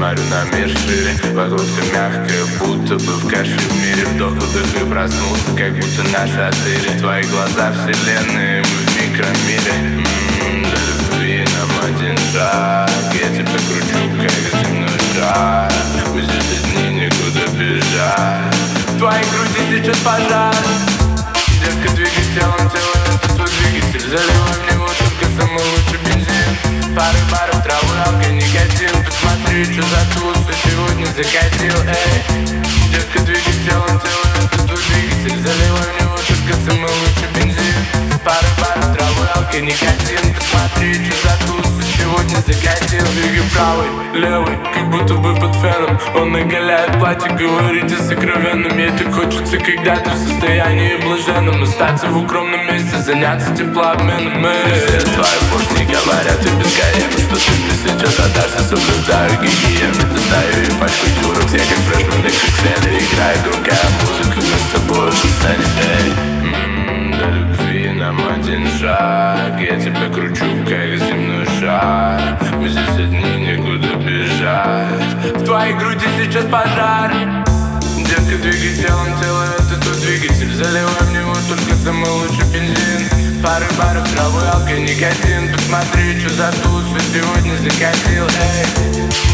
Смотрю на мир шире, вокруг все мягкое Будто бы в кашемире Вдох, выдох и проснулся, как будто наши отели. Твои глаза вселенные, мы в микромире. Ммм, до любви нам один шаг. Я тебя кручу, как земной шар. Пусть эти дни некуда бежать. В твоей груди сейчас пожар. Детка, двигай телом, тело это твой двигатель. Заливай мне воду, только самый лучший бензин. Пары, пары. Сегодня закатил, эй. Детка, двигай телом, тело это твой двигатель. Заливай в него только самый лучший бензин. Пары баров, травы, алкоголь, никотин Посмотри, что за сегодня закатил. Двигай правый, левый, как будто бы под феном Он оголяет платье, говорите сокровенно Мне так хочется когда-то в состоянии блаженном. Остаться в укромном месте, заняться теплообменом Мы все твои пушни говорят и бесконечно Что ты мне сейчас отдашься, соблюдаю гигиену Достаю и пачку тюрок, все как фрешмен, как света Играет другая музыка, мы с тобой в сцене, эй. До любви нам один шаг. Я тебя кручу, как земной шар. Мы здесь одни, некуда бежать. В твоей груди сейчас пожар. Детка, двигай телом, тело это тот двигатель. Заливай в него только самый лучший бензин. Пары баров, травы, алкоголь, никотин. Посмотри, что за туз сегодня закатил, эй